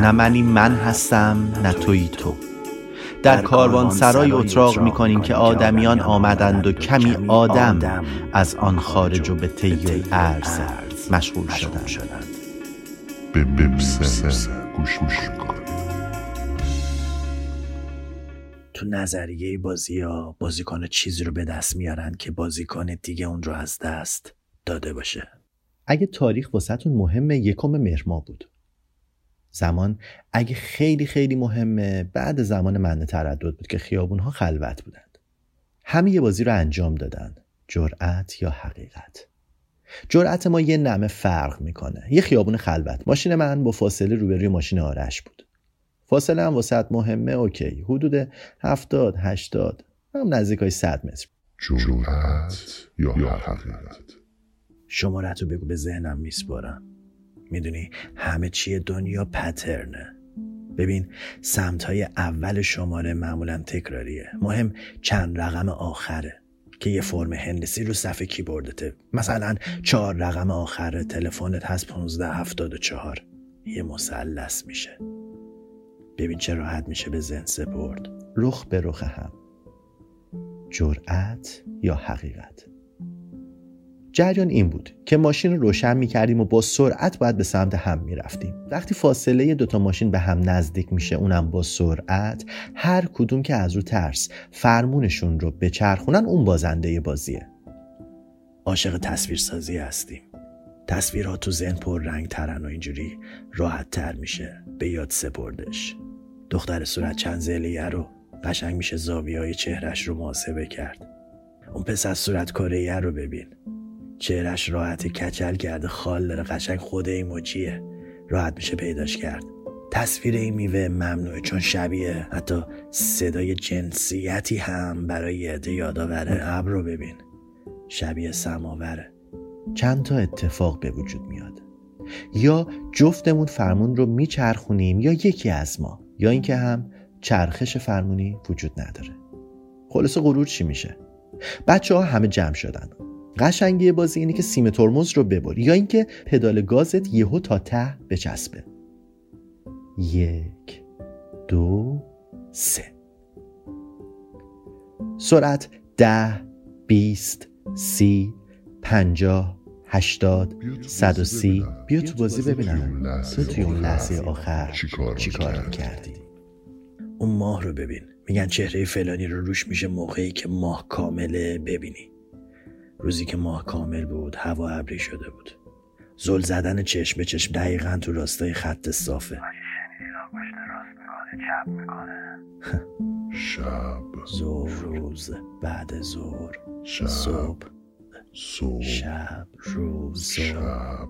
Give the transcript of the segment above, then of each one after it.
نه منی من هستم نه توی تو. در کاروان سرای اتراق می کنیم که آدمیان آمدند و کمی آدم از آن خارج و به طی ارز مشغول شدند. به گوش تو نظریه بازی ها بازیکن چیزی رو به دست میارن که بازیکن دیگه اون رو از دست داده باشه. اگه تاریخ واسهتون مهمه یکم مهرما بود. زمان اگه خیلی خیلی مهمه بعد زمان من تردد بود که خیابون ها خلوت بودند. همه یه بازی رو انجام دادن. جرأت یا حقیقت؟ جرأت ما یه نمه فرق می‌کنه. یه خیابون خلوت. ماشین من با فاصله روبروی ماشین آرش بود. فاصله هم واسط مهمه اوکی. حدود هفتاد هشتاد. هم نزدیک های صد متر. جرأت یا حقیقت؟ شمارت رو بگو به ذهنم میسپارم می‌دونی همه چیه دنیا پترنه. ببین سمت های اول شماره معمولا تکراریه. مهم چند رقم آخره که یه فرم هندسی رو صفحه کیبوردته. مثلا چهار رقم آخر تلفنت هست 1574 یه مثلث میشه. ببین چه راحت میشه به ذهن سپرد. رخ به رخ هم. جرأت یا حقیقت؟ جریان این بود که ماشین رو روشن می کردیم و با سرعت باید به سمت هم می رفتیم. وقتی فاصله دوتا ماشین به هم نزدیک میشه اونم با سرعت هر کدوم که از رو ترس فرمونشون رو بچرخونن اون بازنده بازیه. عاشق تصویرسازی هستیم. تصویرها تو ذهن پر رنگ ترن و اینجوری راحت تر میشه. به یاد سپردش. دختر صورت چند زلیه رو قشنگ میشه زاویه های چهرش رو محاسبه کرد. اون پس از صورت کره رو ببین. چهرش راحت کچل کرده خال داره قشنگ خود ایموجیه راحت میشه پیداش کرد. تصویر این میوه ممنوعه چون شبیه. حتی صدای جنسیتی هم برای عده یادآوره. ابر رو ببین. شبیه سماوره. چند تا اتفاق به وجود میاد. یا جفتمون فرمون رو میچرخونیم یا یکی از ما. یا اینکه هم چرخش فرمونی وجود نداره. خلاص غرور چی میشه؟ بچه ها همه جمع شدن. قشنگی بازی اینه که سیم ترمز رو ببری یا اینکه پدال گازت یهو تا ته بچسبه. یک دو سه. سرعت ده بیست سی پنجاه هشتاد صد و سی. بیا تو بازی ببینم. تو توی اون لحظه آخر چی کار کردی اون ماه رو ببین. میگن چهره فلانی رو روش میشه موقعی که ماه کامله ببینی. روزی که ماه کامل بود هوا ابری شده بود. زل زدن چشم به چشم دقیقا تو راستای خط صافه. شب. زور روز بعد زور. شب. صبح. صبح. شب روز شب.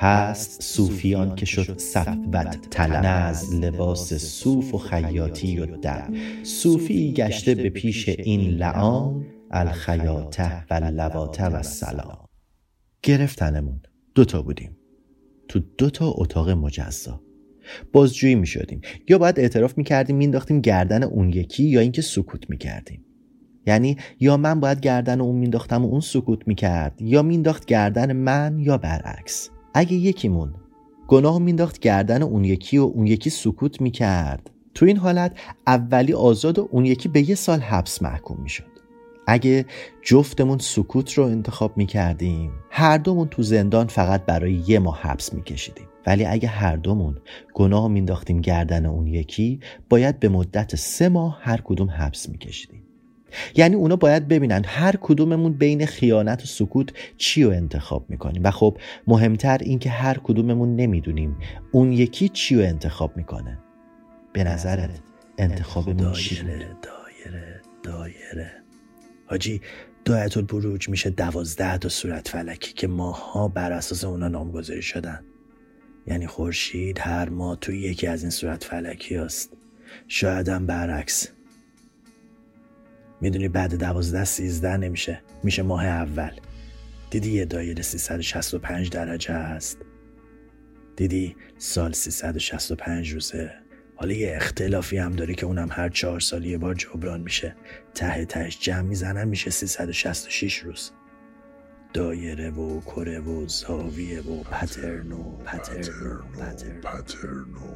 هست صوفیان که شد صفوت طلب از لباس صوف و خیاطی و دب صوفی گشته به پیش این لعان الخیاطه و لواته و سلام گرفتنمون. دوتا بودیم. تو دوتا اتاق مجزا. بازجویی می شدیم یا باید اعتراف می کردیم مینداختیم گردن اون یکی یا اینکه سکوت می کردیم یعنی یا من باید گردن اون مینداختم و اون سکوت می کرد یا مینداخت گردن من یا برعکس. اگه یکیمون گناه مینداخت گردن اون یکی و اون یکی سکوت می کرد تو این حالت اولی آزاد و اون یکی به یه سال حبس محکوم می شد اگه جفتمون سکوت رو انتخاب می کردیم هر دومون تو زندان فقط برای یه ماه حبس می کشیدیم ولی اگه هر دومون گناه مینداختیم گردن اون یکی باید به مدت سه ماه هر کدوم حبس می کشیدیم یعنی اونا باید ببینن هر کدوممون بین خیانت و سکوت چی رو انتخاب می‌کنیم. و خب مهمتر این که هر کدوممون نمی‌دونیم اون یکی چی رو انتخاب می‌کنه. به نظرت انتخابمون چی؟ دایره دایره دایره. حاجی دایت البروج میشه دوازده تا صورت فلکی که ماها بر اساس اونا نامگذاری شدن. یعنی خورشید هر ماه توی یکی از این صورت فلکی هست. شاید هم برعکس. می‌دونی بعد دوازده سیزده نمیشه میشه ماه اول. دیدی یه دایره 365 درجه هست؟ دیدی سال 365 روزه؟ حالا یه اختلافی هم داره که اونم هر چهار سال یه بار جبران میشه. ته تهش جمع می‌زنن میشه 366 روز. دایره و کره و زاویه و پترن و پترن پترنو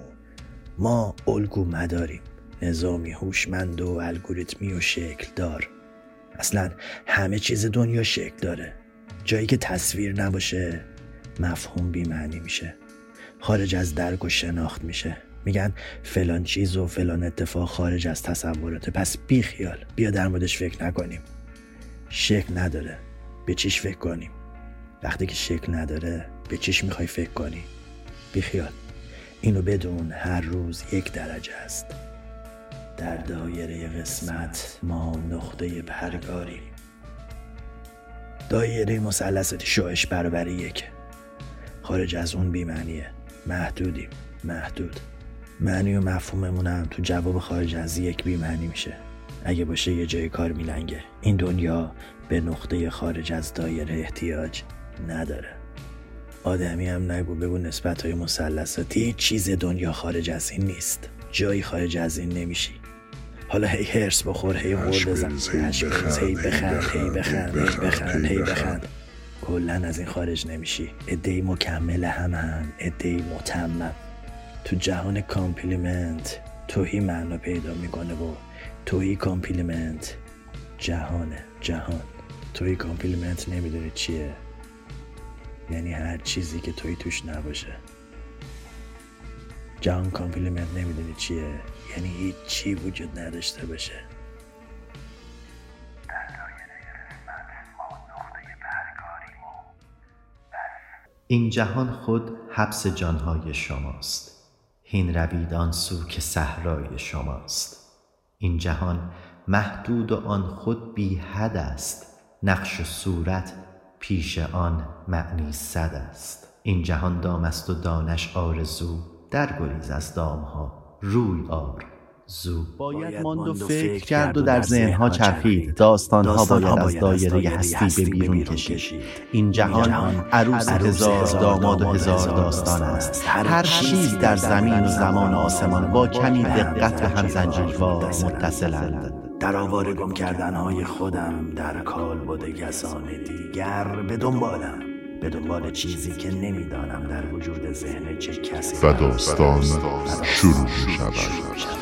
ما الگو مداریم. نظامی هوشمند و الگوریتمی و شکل دار. اصلا همه چیز دنیا شکل داره. جایی که تصویر نباشه مفهوم بیمعنی میشه. خارج از درک و شناخت میشه. میگن فلان چیز و فلان اتفاق خارج از تصوراته. پس بی خیال بیا در موردش فکر نکنیم. شکل نداره. به چیش فکر کنیم؟ وقتی که شکل نداره به چیش می‌خوای فکر کنی؟ بی خیال. اینو بدون هر روز یک درجه است. در دایره قسمت ما نقطه پرگاریم دایره مثلثات شوش برابر یک خارج از اون بیمعنیه. محدودیم. محدود. معنی و مفهوممون هم تو جواب خارج از یک بیمعنی میشه. اگه باشه یه جای کار میلنگه. این دنیا به نقطه خارج از دایره احتیاج نداره. آدمی هم نگو بگو نسبت های مسلساتی چیز دنیا خارج از این نیست. جایی خارج از این نمیشی. حالا هی هرس بخور هی غور بزن. هی بخند، هی بخند هی بخند هی بخند، کلا از این خارج نمیشی. ادهی مکمل همن ادهی متمم. تو جهان complement تهی معنا پیدا می‌کنه و تهی complement جهانه جهان. تهی complement نمی‌دونی چیه. یعنی هر چیزی که توی توش نباشه. جهان complement نمی‌دونی چیه. یعنی هیچ چی وجود نداشته باشه. این جهان خود حبس جانهای شماست. هین روید آن سو که صحرای شماست. این جهان محدود و آن خود بی حد است. نقش و صورت پیش آن معنی صد است. این جهان دام است و دانش آرزو در گریز از دامها روی آر. زو باید ماند و فکر کرد و در ذهنها چرخید. داستانها باید از دایره هستی به بیرون کشید. این جهان عروس هزار داماد و هزار داستان است. هر چیز در زمین و زمان و آسمان با کمی دقت به هم زنجیروار متصلند. در آواره گم کردنهای خودم در کال بوده کسان دیگر به دنبالم. به دنبال چیزی که نمی‌دانم در وجود ذهن چه کسی و داستان شروع می شود.